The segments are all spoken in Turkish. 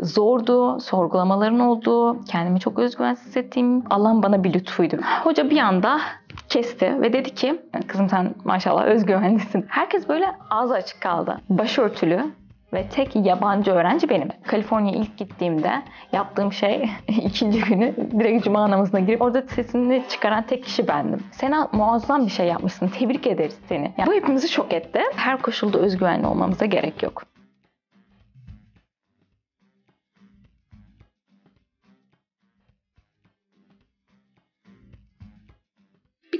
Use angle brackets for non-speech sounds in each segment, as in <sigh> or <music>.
zordu, sorgulamaların olduğu, kendimi çok özgüvensiz hissettiğim Allah'ın bana bir lütfuydu. Hoca bir anda kesti ve dedi ki kızım sen maşallah özgüvenlisin. Herkes böyle ağzı açık kaldı. Başörtülü ve tek yabancı öğrenci benim. Kaliforniya'ya ilk gittiğimde yaptığım şey <laughs> ikinci günü direkt cuma namazına girip orada sesini çıkaran tek kişi bendim. Sena muazzam bir şey yapmışsın. Tebrik ederiz seni. Yani bu hepimizi şok etti. Her koşulda özgüvenli olmamıza gerek yok.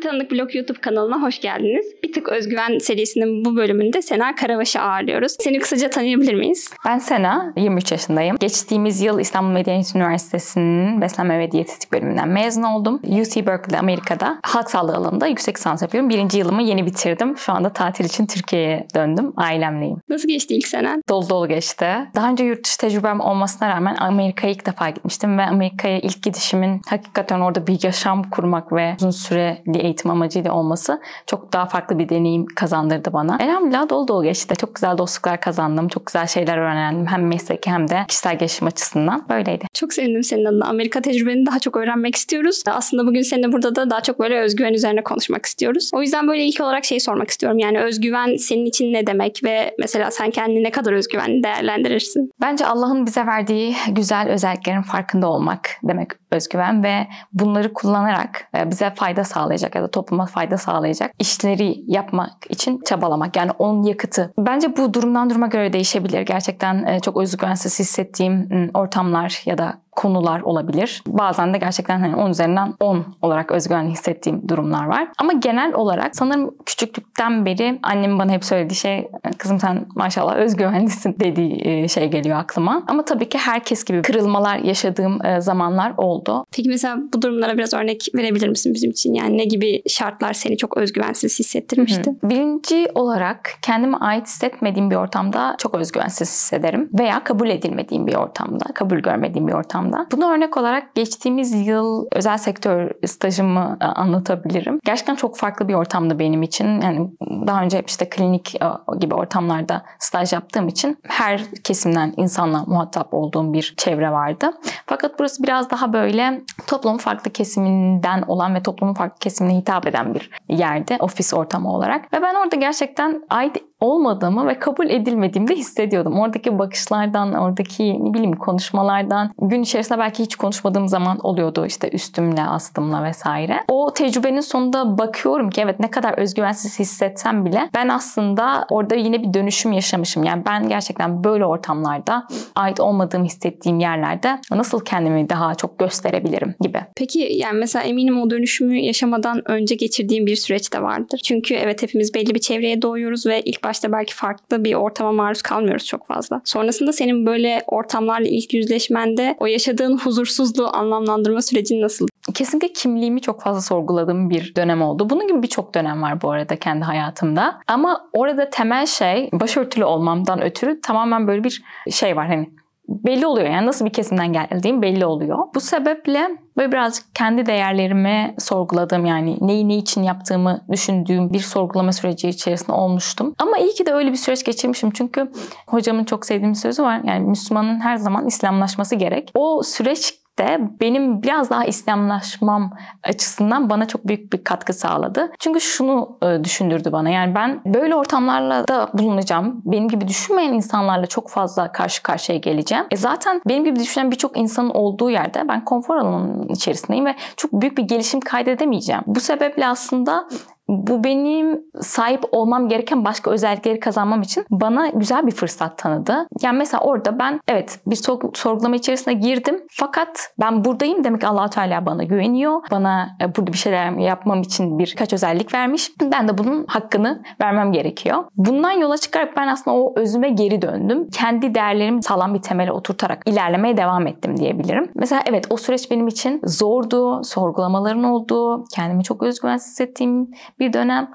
Tanıdık Blog YouTube kanalına hoş geldiniz. Bir tık özgüven serisinin bu bölümünde Sena Karabaş'ı ağırlıyoruz. Seni kısaca tanıyabilir miyiz? Ben Sena, 23 yaşındayım. Geçtiğimiz yıl İstanbul Medeniyet Üniversitesi'nin beslenme ve diyetetik bölümünden mezun oldum. UC Berkeley Amerika'da halk sağlığı alanında yüksek lisans yapıyorum. Birinci yılımı yeni bitirdim. Şu anda tatil için Türkiye'ye döndüm. Ailemleyim. Nasıl geçti ilk senen? Dolu dolu geçti. Daha önce yurt dışı tecrübem olmasına rağmen Amerika'ya ilk defa gitmiştim ve Amerika'ya ilk gidişimin hakikaten orada bir yaşam kurmak ve uzun süreli eğitim amacıyla olması çok daha farklı bir deneyim kazandırdı bana. Elhamdülillah dolu dolu geçti. Çok güzel dostluklar kazandım. Çok güzel şeyler öğrendim. Hem mesleki hem de kişisel gelişim açısından. Böyleydi. Çok sevindim senin adına. Amerika tecrübeni daha çok öğrenmek istiyoruz. Aslında bugün seninle burada da daha çok böyle özgüven üzerine konuşmak istiyoruz. O yüzden böyle ilk olarak şey sormak istiyorum. Yani özgüven senin için ne demek ve mesela sen kendini ne kadar özgüvenli değerlendirirsin? Bence Allah'ın bize verdiği güzel özelliklerin farkında olmak demek özgüven ve bunları kullanarak e, bize fayda sağlayacak ya da topluma fayda sağlayacak işleri yapmak için çabalamak. Yani onun yakıtı. Bence bu durumdan duruma göre değişebilir. Gerçekten e, çok özgüvensiz hissettiğim ortamlar ya da konular olabilir. Bazen de gerçekten hani 10 üzerinden 10 olarak özgüvenli hissettiğim durumlar var. Ama genel olarak sanırım küçüklükten beri annemin bana hep söylediği şey kızım sen maşallah özgüvenlisin dediği şey geliyor aklıma. Ama tabii ki herkes gibi kırılmalar yaşadığım zamanlar oldu. Peki mesela bu durumlara biraz örnek verebilir misin bizim için? Yani ne gibi şartlar seni çok özgüvensiz hissettirmişti? Hı hı. Birinci olarak kendime ait hissetmediğim bir ortamda çok özgüvensiz hissederim. Veya kabul edilmediğim bir ortamda, kabul görmediğim bir ortamda ortamda. Bunu örnek olarak geçtiğimiz yıl özel sektör stajımı e, anlatabilirim. Gerçekten çok farklı bir ortamdı benim için. Yani daha önce işte klinik e, gibi ortamlarda staj yaptığım için her kesimden insanla muhatap olduğum bir çevre vardı. Fakat burası biraz daha böyle toplumun farklı kesiminden olan ve toplumun farklı kesimine hitap eden bir yerdi ofis ortamı olarak. Ve ben orada gerçekten ait olmadığımı ve kabul edilmediğimi de hissediyordum. Oradaki bakışlardan, oradaki ne bileyim konuşmalardan, gün içerisinde belki hiç konuşmadığım zaman oluyordu işte üstümle, astımla vesaire. O tecrübenin sonunda bakıyorum ki evet ne kadar özgüvensiz hissetsem bile ben aslında orada yine bir dönüşüm yaşamışım. Yani ben gerçekten böyle ortamlarda ait olmadığımı hissettiğim yerlerde nasıl kendimi daha çok gösterebilirim gibi. Peki yani mesela eminim o dönüşümü yaşamadan önce geçirdiğim bir süreç de vardır. Çünkü evet hepimiz belli bir çevreye doğuyoruz ve ilk başta belki farklı bir ortama maruz kalmıyoruz çok fazla. Sonrasında senin böyle ortamlarla ilk yüzleşmende o yaşadığın huzursuzluğu anlamlandırma sürecin nasıl? Kesinlikle kimliğimi çok fazla sorguladığım bir dönem oldu. Bunun gibi birçok dönem var bu arada kendi hayatımda. Ama orada temel şey başörtülü olmamdan ötürü tamamen böyle bir şey var hani belli oluyor. Yani nasıl bir kesimden geldiğim belli oluyor. Bu sebeple böyle birazcık kendi değerlerimi sorguladığım yani neyi ne için yaptığımı düşündüğüm bir sorgulama süreci içerisinde olmuştum. Ama iyi ki de öyle bir süreç geçirmişim. Çünkü hocamın çok sevdiğim bir sözü var. Yani Müslümanın her zaman İslamlaşması gerek. O süreç de benim biraz daha İslamlaşmam açısından bana çok büyük bir katkı sağladı. Çünkü şunu e, düşündürdü bana. Yani ben böyle ortamlarla da bulunacağım. Benim gibi düşünmeyen insanlarla çok fazla karşı karşıya geleceğim. E zaten benim gibi düşünen birçok insanın olduğu yerde ben konfor alanının içerisindeyim ve çok büyük bir gelişim kaydedemeyeceğim. Bu sebeple aslında bu benim sahip olmam gereken başka özellikleri kazanmam için bana güzel bir fırsat tanıdı. Yani mesela orada ben evet bir sorgulama içerisine girdim. Fakat ben buradayım demek allah Teala bana güveniyor. Bana e, burada bir şeyler yapmam için birkaç özellik vermiş. Ben de bunun hakkını vermem gerekiyor. Bundan yola çıkarak ben aslında o özüme geri döndüm. Kendi değerlerimi sağlam bir temele oturtarak ilerlemeye devam ettim diyebilirim. Mesela evet o süreç benim için zordu. Sorgulamaların olduğu, kendimi çok özgüvensiz hissettiğim bir dönem.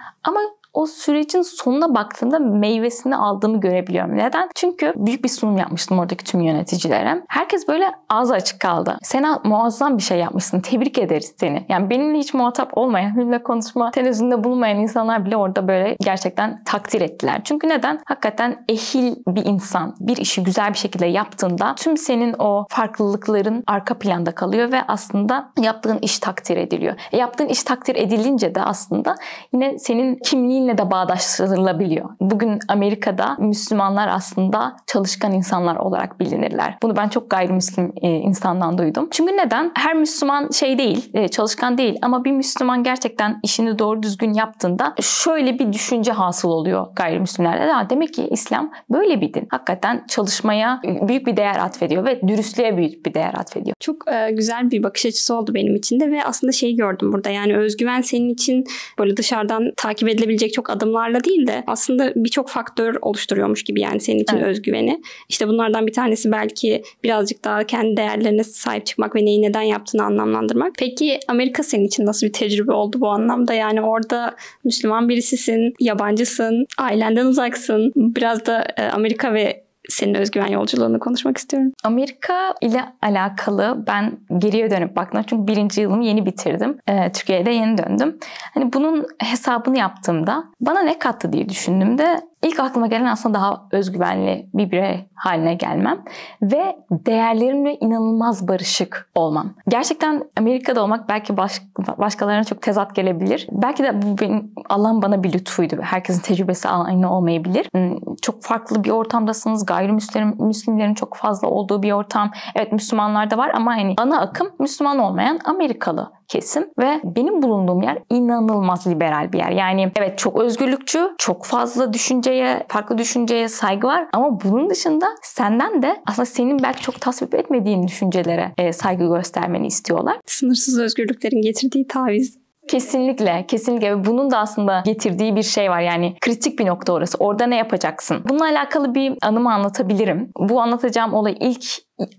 O sürecin sonuna baktığımda meyvesini aldığımı görebiliyorum. Neden? Çünkü büyük bir sunum yapmıştım oradaki tüm yöneticilere. Herkes böyle ağzı açık kaldı. Sena muazzam bir şey yapmışsın. Tebrik ederiz seni. Yani benimle hiç muhatap olmayan, benimle konuşma tenezzülünde bulunmayan insanlar bile orada böyle gerçekten takdir ettiler. Çünkü neden? Hakikaten ehil bir insan bir işi güzel bir şekilde yaptığında tüm senin o farklılıkların arka planda kalıyor ve aslında yaptığın iş takdir ediliyor. E yaptığın iş takdir edilince de aslında yine senin kimliğinle de bağdaştırılabiliyor. Bugün Amerika'da Müslümanlar aslında çalışkan insanlar olarak bilinirler. Bunu ben çok gayrimüslim e, insandan duydum. Çünkü neden? Her Müslüman şey değil, e, çalışkan değil ama bir Müslüman gerçekten işini doğru düzgün yaptığında şöyle bir düşünce hasıl oluyor gayrimüslimlerde. Ya demek ki İslam böyle bir din. Hakikaten çalışmaya büyük bir değer atfediyor ve dürüstlüğe büyük bir değer atfediyor. Çok e, güzel bir bakış açısı oldu benim için de ve aslında şeyi gördüm burada. Yani özgüven senin için böyle dışarıdan takip edilebilecek çok adımlarla değil de aslında birçok faktör oluşturuyormuş gibi yani senin için evet. özgüveni. İşte bunlardan bir tanesi belki birazcık daha kendi değerlerine sahip çıkmak ve neyi neden yaptığını anlamlandırmak. Peki Amerika senin için nasıl bir tecrübe oldu bu anlamda? Yani orada Müslüman birisisin, yabancısın, ailenden uzaksın. Biraz da e, Amerika ve senin özgüven yolculuğunu konuşmak istiyorum. Amerika ile alakalı ben geriye dönüp baktım. Çünkü birinci yılımı yeni bitirdim. Ee, Türkiye'de yeni döndüm. Hani bunun hesabını yaptığımda bana ne kattı diye düşündüğümde İlk aklıma gelen aslında daha özgüvenli bir birey haline gelmem ve değerlerimle inanılmaz barışık olmam. Gerçekten Amerika'da olmak belki baş, başkalarına çok tezat gelebilir. Belki de bu benim Allah'ın bana bir lütfuydu. Herkesin tecrübesi aynı olmayabilir. Hmm, çok farklı bir ortamdasınız. Gayrimüslimlerin çok fazla olduğu bir ortam. Evet Müslümanlar da var ama hani ana akım Müslüman olmayan Amerikalı kesim ve benim bulunduğum yer inanılmaz liberal bir yer. Yani evet çok özgürlükçü, çok fazla düşünceye, farklı düşünceye saygı var ama bunun dışında senden de aslında senin belki çok tasvip etmediğin düşüncelere e, saygı göstermeni istiyorlar. Sınırsız özgürlüklerin getirdiği taviz Kesinlikle, kesinlikle. Bunun da aslında getirdiği bir şey var. Yani kritik bir nokta orası. Orada ne yapacaksın? Bununla alakalı bir anımı anlatabilirim. Bu anlatacağım olay ilk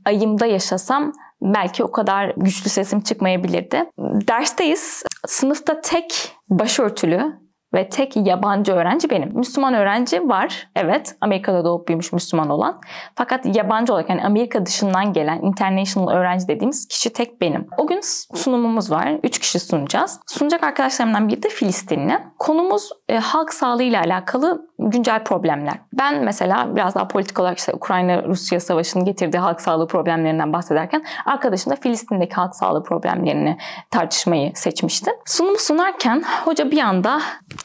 ayımda yaşasam belki o kadar güçlü sesim çıkmayabilirdi. Dersteyiz. Sınıfta tek başörtülü ve tek yabancı öğrenci benim. Müslüman öğrenci var. Evet. Amerika'da doğup büyümüş Müslüman olan. Fakat yabancı olarak yani Amerika dışından gelen international öğrenci dediğimiz kişi tek benim. O gün sunumumuz var. Üç kişi sunacağız. Sunacak arkadaşlarımdan biri de Filistinli. Konumuz e, halk sağlığı ile alakalı güncel problemler. Ben mesela biraz daha politik olarak işte Ukrayna-Rusya savaşının getirdiği halk sağlığı problemlerinden bahsederken arkadaşım da Filistin'deki halk sağlığı problemlerini tartışmayı seçmişti. Sunumu sunarken hoca bir anda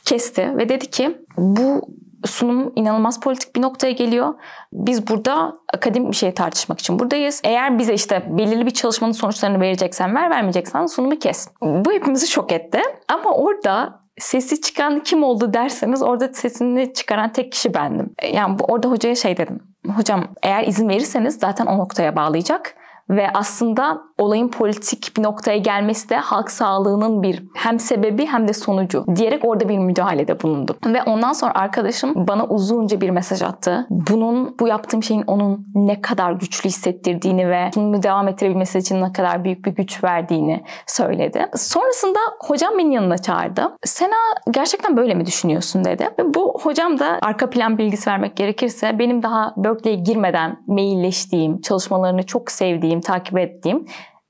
kesti ve dedi ki bu sunum inanılmaz politik bir noktaya geliyor. Biz burada akademik bir şey tartışmak için buradayız. Eğer bize işte belirli bir çalışmanın sonuçlarını vereceksen ver, vermeyeceksen sunumu kes. Bu hepimizi şok etti. Ama orada sesi çıkan kim oldu derseniz orada sesini çıkaran tek kişi bendim. Yani orada hocaya şey dedim. Hocam eğer izin verirseniz zaten o noktaya bağlayacak ve aslında olayın politik bir noktaya gelmesi de halk sağlığının bir hem sebebi hem de sonucu diyerek orada bir müdahalede bulundum. Ve ondan sonra arkadaşım bana uzunca bir mesaj attı. Bunun, bu yaptığım şeyin onun ne kadar güçlü hissettirdiğini ve bunu devam ettirebilmesi için ne kadar büyük bir güç verdiğini söyledi. Sonrasında hocam beni yanına çağırdı. Sena gerçekten böyle mi düşünüyorsun dedi. Ve bu hocam da arka plan bilgisi vermek gerekirse benim daha Berkeley'e girmeden mailleştiğim, çalışmalarını çok sevdiğim, takip ettiğim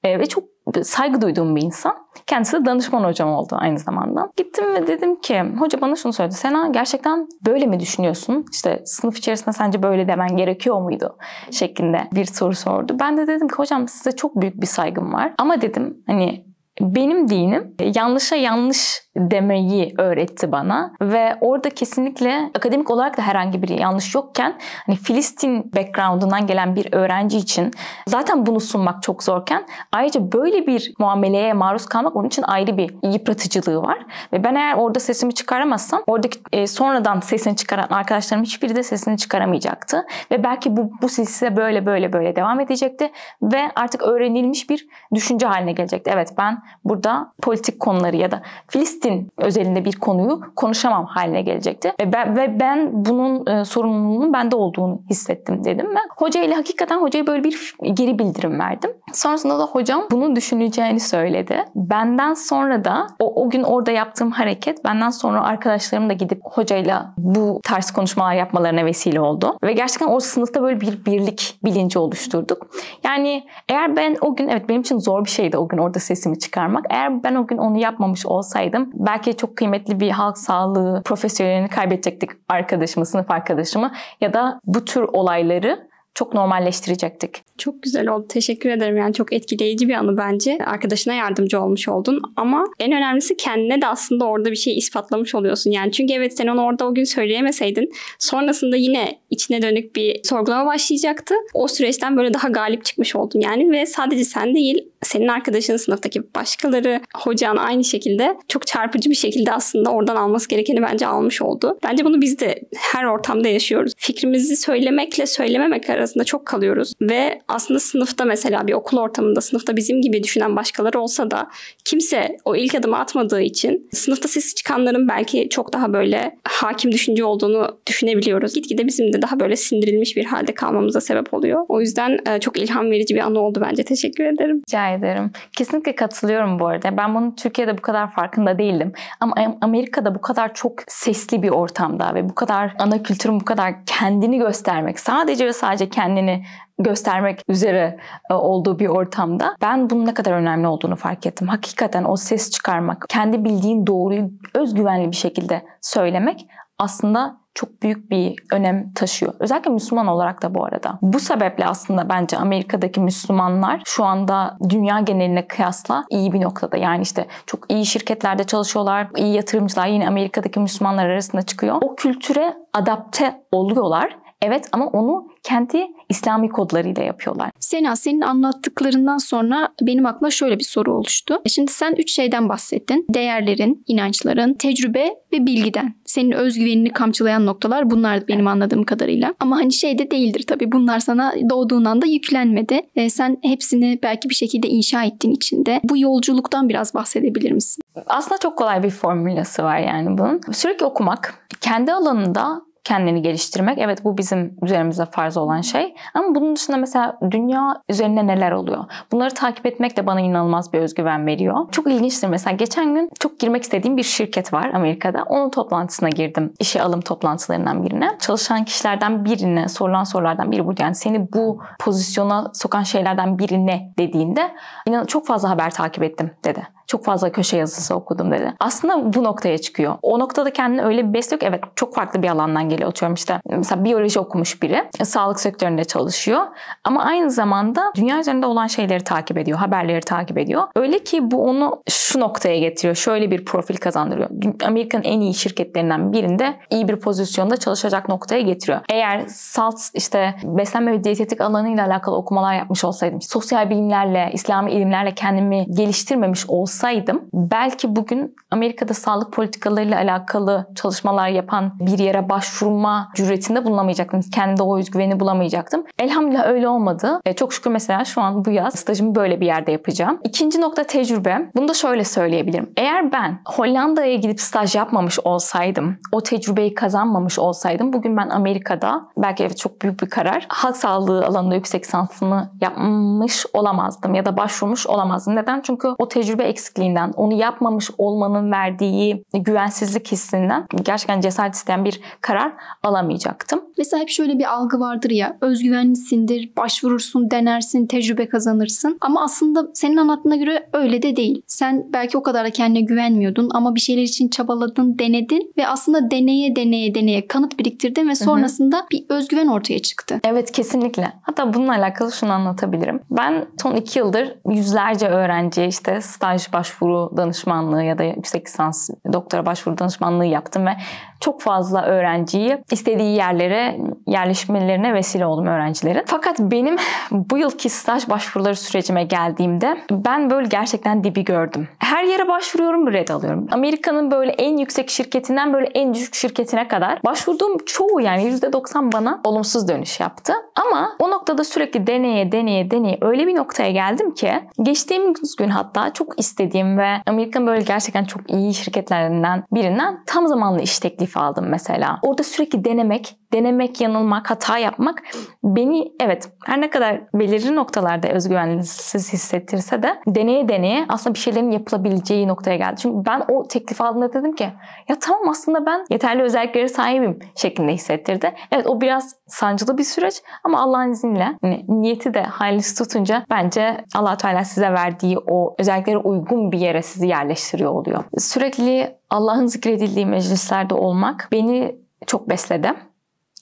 e, ve çok saygı duyduğum bir insan. Kendisi de danışman hocam oldu aynı zamanda. Gittim ve dedim ki hoca bana şunu söyledi. Sena gerçekten böyle mi düşünüyorsun? İşte sınıf içerisinde sence böyle demen gerekiyor muydu? Şeklinde bir soru sordu. Ben de dedim ki hocam size çok büyük bir saygım var. Ama dedim hani benim dinim yanlışa yanlış demeyi öğretti bana ve orada kesinlikle akademik olarak da herhangi bir yanlış yokken hani Filistin background'undan gelen bir öğrenci için zaten bunu sunmak çok zorken ayrıca böyle bir muameleye maruz kalmak onun için ayrı bir yıpratıcılığı var ve ben eğer orada sesimi çıkaramazsam oradaki e, sonradan sesini çıkaran arkadaşlarım hiçbiri de sesini çıkaramayacaktı ve belki bu bu silsile böyle böyle böyle devam edecekti ve artık öğrenilmiş bir düşünce haline gelecekti. Evet ben burada politik konuları ya da Filistin özelinde bir konuyu konuşamam haline gelecekti. Ve ben, ve ben bunun e, sorumluluğunun bende olduğunu hissettim dedim ve hoca ile hakikaten hocaya böyle bir geri bildirim verdim. Sonrasında da hocam bunu düşüneceğini söyledi. Benden sonra da o, o gün orada yaptığım hareket benden sonra arkadaşlarım da gidip hocayla bu tarz konuşmalar yapmalarına vesile oldu. Ve gerçekten o sınıfta böyle bir birlik bilinci oluşturduk. Yani eğer ben o gün evet benim için zor bir şeydi o gün orada sesimi çıkarmak. Eğer ben o gün onu yapmamış olsaydım belki çok kıymetli bir halk sağlığı profesyonelini kaybedecektik arkadaşımı, sınıf arkadaşımı ya da bu tür olayları çok normalleştirecektik. Çok güzel oldu. Teşekkür ederim. Yani çok etkileyici bir anı bence. Arkadaşına yardımcı olmuş oldun. Ama en önemlisi kendine de aslında orada bir şey ispatlamış oluyorsun. Yani çünkü evet sen onu orada o gün söyleyemeseydin sonrasında yine içine dönük bir sorgulama başlayacaktı. O süreçten böyle daha galip çıkmış oldun yani ve sadece sen değil senin arkadaşın sınıftaki başkaları hocan aynı şekilde çok çarpıcı bir şekilde aslında oradan alması gerekeni bence almış oldu. Bence bunu biz de her ortamda yaşıyoruz. Fikrimizi söylemekle söylememek arasında çok kalıyoruz ve aslında sınıfta mesela bir okul ortamında sınıfta bizim gibi düşünen başkaları olsa da kimse o ilk adımı atmadığı için sınıfta sesi çıkanların belki çok daha böyle hakim düşünce olduğunu düşünebiliyoruz. Gitgide bizim de daha böyle sindirilmiş bir halde kalmamıza sebep oluyor. O yüzden e, çok ilham verici bir anı oldu bence. Teşekkür ederim. Rica ederim. Kesinlikle katılıyorum bu arada. Ben bunun Türkiye'de bu kadar farkında değildim. Ama Amerika'da bu kadar çok sesli bir ortamda ve bu kadar ana kültürün bu kadar kendini göstermek, sadece ve sadece kendini göstermek üzere e, olduğu bir ortamda ben bunun ne kadar önemli olduğunu fark ettim. Hakikaten o ses çıkarmak, kendi bildiğin doğruyu özgüvenli bir şekilde söylemek aslında çok büyük bir önem taşıyor. Özellikle Müslüman olarak da bu arada. Bu sebeple aslında bence Amerika'daki Müslümanlar şu anda dünya geneline kıyasla iyi bir noktada. Yani işte çok iyi şirketlerde çalışıyorlar, iyi yatırımcılar yine Amerika'daki Müslümanlar arasında çıkıyor. O kültüre adapte oluyorlar. Evet ama onu kendi İslami kodlarıyla yapıyorlar. Sena senin anlattıklarından sonra benim aklıma şöyle bir soru oluştu. Şimdi sen üç şeyden bahsettin. Değerlerin, inançların, tecrübe ve bilgiden. Senin özgüvenini kamçılayan noktalar bunlar benim anladığım kadarıyla. Ama hani şey de değildir tabii. Bunlar sana doğduğun anda yüklenmedi. E, sen hepsini belki bir şekilde inşa ettiğin içinde. Bu yolculuktan biraz bahsedebilir misin? Aslında çok kolay bir formülası var yani bunun. Sürekli okumak, kendi alanında kendini geliştirmek. Evet bu bizim üzerimize farz olan şey. Ama bunun dışında mesela dünya üzerinde neler oluyor? Bunları takip etmek de bana inanılmaz bir özgüven veriyor. Çok ilginçtir mesela geçen gün çok girmek istediğim bir şirket var Amerika'da. Onun toplantısına girdim. İşe alım toplantılarından birine. Çalışan kişilerden birine sorulan sorulardan biri bu. Yani seni bu pozisyona sokan şeylerden biri ne dediğinde inan çok fazla haber takip ettim dedi. Çok fazla köşe yazısı okudum dedi. Aslında bu noktaya çıkıyor. O noktada kendini öyle bir besliyor ki evet çok farklı bir alandan geliyor. Atıyorum işte mesela biyoloji okumuş biri. Sağlık sektöründe çalışıyor. Ama aynı zamanda dünya üzerinde olan şeyleri takip ediyor. Haberleri takip ediyor. Öyle ki bu onu şu noktaya getiriyor. Şöyle bir profil kazandırıyor. Amerika'nın en iyi şirketlerinden birinde iyi bir pozisyonda çalışacak noktaya getiriyor. Eğer salt işte beslenme ve diyetetik alanıyla alakalı okumalar yapmış olsaydım, sosyal bilimlerle, İslami ilimlerle kendimi geliştirmemiş olsaydım olsaydım belki bugün Amerika'da sağlık politikalarıyla alakalı çalışmalar yapan bir yere başvurma cüretinde bulunamayacaktım. Kendimde o özgüveni bulamayacaktım. Elhamdülillah öyle olmadı. E, çok şükür mesela şu an bu yaz stajımı böyle bir yerde yapacağım. İkinci nokta tecrübe. Bunu da şöyle söyleyebilirim. Eğer ben Hollanda'ya gidip staj yapmamış olsaydım, o tecrübeyi kazanmamış olsaydım bugün ben Amerika'da belki evet çok büyük bir karar halk sağlığı alanında yüksek lisansımı yapmış olamazdım ya da başvurmuş olamazdım. Neden? Çünkü o tecrübe eksik eksikliğinden, onu yapmamış olmanın verdiği güvensizlik hissinden gerçekten cesaret isteyen bir karar alamayacaktım. Mesela hep şöyle bir algı vardır ya, özgüvenlisindir, başvurursun, denersin, tecrübe kazanırsın. Ama aslında senin anlattığına göre öyle de değil. Sen belki o kadar da kendine güvenmiyordun ama bir şeyler için çabaladın, denedin ve aslında deneye deneye deneye kanıt biriktirdin ve sonrasında Hı-hı. bir özgüven ortaya çıktı. Evet kesinlikle. Hatta bununla alakalı şunu anlatabilirim. Ben son iki yıldır yüzlerce öğrenciye işte staj başvuru danışmanlığı ya da yüksek lisans doktora başvuru danışmanlığı yaptım ve çok fazla öğrenciyi istediği yerlere yerleşmelerine vesile oldum öğrencilerin. Fakat benim bu yılki staj başvuruları sürecime geldiğimde ben böyle gerçekten dibi gördüm. Her yere başvuruyorum red alıyorum. Amerika'nın böyle en yüksek şirketinden böyle en düşük şirketine kadar başvurduğum çoğu yani %90 bana olumsuz dönüş yaptı. Ama o noktada sürekli deneye deneye deneye öyle bir noktaya geldim ki geçtiğimiz gün hatta çok istediğim ve Amerika'nın böyle gerçekten çok iyi şirketlerinden birinden tam zamanlı iş teklifi aldım mesela. Orada sürekli denemek, denemek, yanılmak, hata yapmak beni evet her ne kadar belirli noktalarda özgüvensiz hissettirse de deneye deneye aslında bir şeylerin yapılabileceği noktaya geldi. Çünkü ben o teklifi aldığımda dedim ki ya tamam aslında ben yeterli özelliklere sahibim şeklinde hissettirdi. Evet o biraz sancılı bir süreç ama Allah'ın izniyle hani niyeti de haliniz tutunca bence allah Teala size verdiği o özelliklere uygun bir yere sizi yerleştiriyor oluyor. Sürekli Allah'ın zikredildiği meclislerde olmak beni çok besledi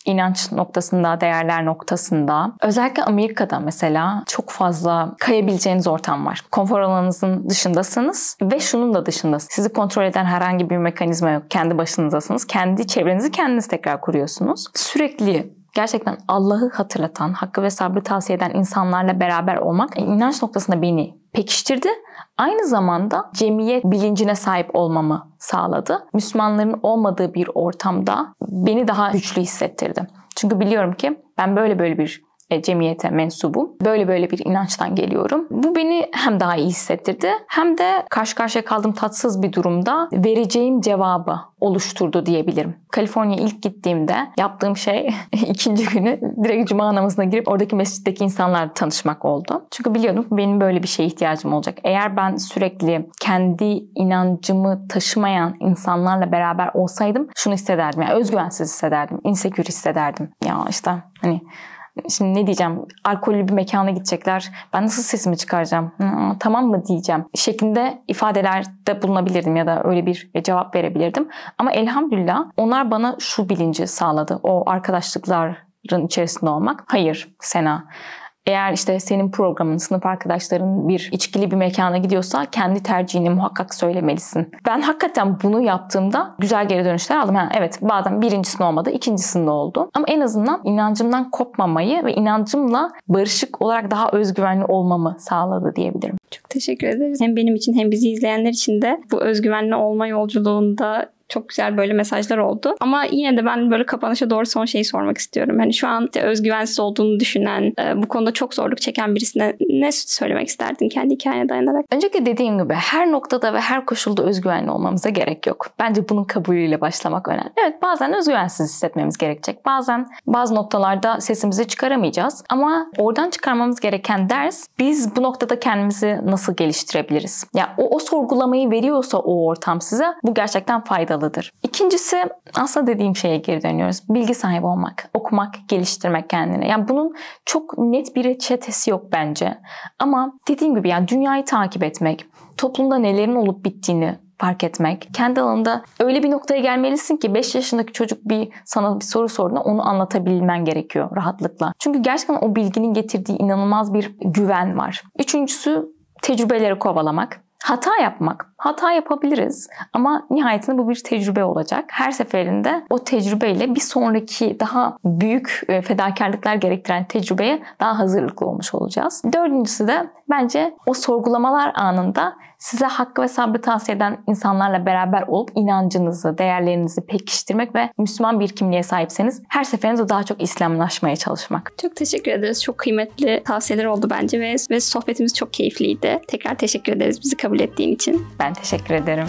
inanç noktasında, değerler noktasında. Özellikle Amerika'da mesela çok fazla kayabileceğiniz ortam var. Konfor alanınızın dışındasınız ve şunun da dışındasınız. Sizi kontrol eden herhangi bir mekanizma yok. Kendi başınızdasınız. Kendi çevrenizi kendiniz tekrar kuruyorsunuz. Sürekli gerçekten Allah'ı hatırlatan, hakkı ve sabrı tavsiye eden insanlarla beraber olmak inanç noktasında beni pekiştirdi. Aynı zamanda cemiyet bilincine sahip olmamı sağladı. Müslümanların olmadığı bir ortamda beni daha güçlü hissettirdi. Çünkü biliyorum ki ben böyle böyle bir cemiyete mensubum. Böyle böyle bir inançtan geliyorum. Bu beni hem daha iyi hissettirdi hem de karşı karşıya kaldığım tatsız bir durumda vereceğim cevabı oluşturdu diyebilirim. Kaliforniya ilk gittiğimde yaptığım şey <laughs> ikinci günü direkt cuma namazına girip oradaki mescitteki insanlarla tanışmak oldu. Çünkü biliyordum benim böyle bir şeye ihtiyacım olacak. Eğer ben sürekli kendi inancımı taşımayan insanlarla beraber olsaydım şunu hissederdim. Yani özgüvensiz hissederdim. insecure hissederdim. Ya işte hani Şimdi ne diyeceğim? Alkollü bir mekana gidecekler. Ben nasıl sesimi çıkaracağım? tamam mı diyeceğim? Şeklinde ifadelerde bulunabilirdim ya da öyle bir cevap verebilirdim. Ama elhamdülillah onlar bana şu bilinci sağladı. O arkadaşlıkların içerisinde olmak. Hayır Sena eğer işte senin programın, sınıf arkadaşların bir içkili bir mekana gidiyorsa kendi tercihini muhakkak söylemelisin. Ben hakikaten bunu yaptığımda güzel geri dönüşler aldım. Ha, evet bazen birincisinde olmadı, ikincisinde oldu. Ama en azından inancımdan kopmamayı ve inancımla barışık olarak daha özgüvenli olmamı sağladı diyebilirim. Çok teşekkür ederiz. Hem benim için hem bizi izleyenler için de bu özgüvenli olma yolculuğunda çok güzel böyle mesajlar oldu. Ama yine de ben böyle kapanışa doğru son şeyi sormak istiyorum. Hani şu an özgüvensiz olduğunu düşünen, e, bu konuda çok zorluk çeken birisine ne söylemek isterdin kendi hikayene dayanarak? Öncelikle dediğim gibi her noktada ve her koşulda özgüvenli olmamıza gerek yok. Bence bunun kabulüyle başlamak önemli. Evet bazen özgüvensiz hissetmemiz gerekecek. Bazen bazı noktalarda sesimizi çıkaramayacağız. Ama oradan çıkarmamız gereken ders biz bu noktada kendimizi nasıl geliştirebiliriz? Ya o, o sorgulamayı veriyorsa o ortam size bu gerçekten faydalı faydalıdır. İkincisi aslında dediğim şeye geri dönüyoruz. Bilgi sahibi olmak, okumak, geliştirmek kendini. Yani bunun çok net bir reçetesi yok bence. Ama dediğim gibi yani dünyayı takip etmek, toplumda nelerin olup bittiğini fark etmek. Kendi alanında öyle bir noktaya gelmelisin ki 5 yaşındaki çocuk bir sana bir soru sorduğunda onu anlatabilmen gerekiyor rahatlıkla. Çünkü gerçekten o bilginin getirdiği inanılmaz bir güven var. Üçüncüsü tecrübeleri kovalamak. Hata yapmak. Hata yapabiliriz ama nihayetinde bu bir tecrübe olacak. Her seferinde o tecrübeyle bir sonraki daha büyük e, fedakarlıklar gerektiren tecrübeye daha hazırlıklı olmuş olacağız. Dördüncüsü de bence o sorgulamalar anında size hakkı ve sabrı tavsiye eden insanlarla beraber olup inancınızı, değerlerinizi pekiştirmek ve Müslüman bir kimliğe sahipseniz her seferinde daha çok İslamlaşmaya çalışmak. Çok teşekkür ederiz. Çok kıymetli tavsiyeler oldu bence ve, ve sohbetimiz çok keyifliydi. Tekrar teşekkür ederiz bizi kabul ettiğin için. Ben teşekkür ederim.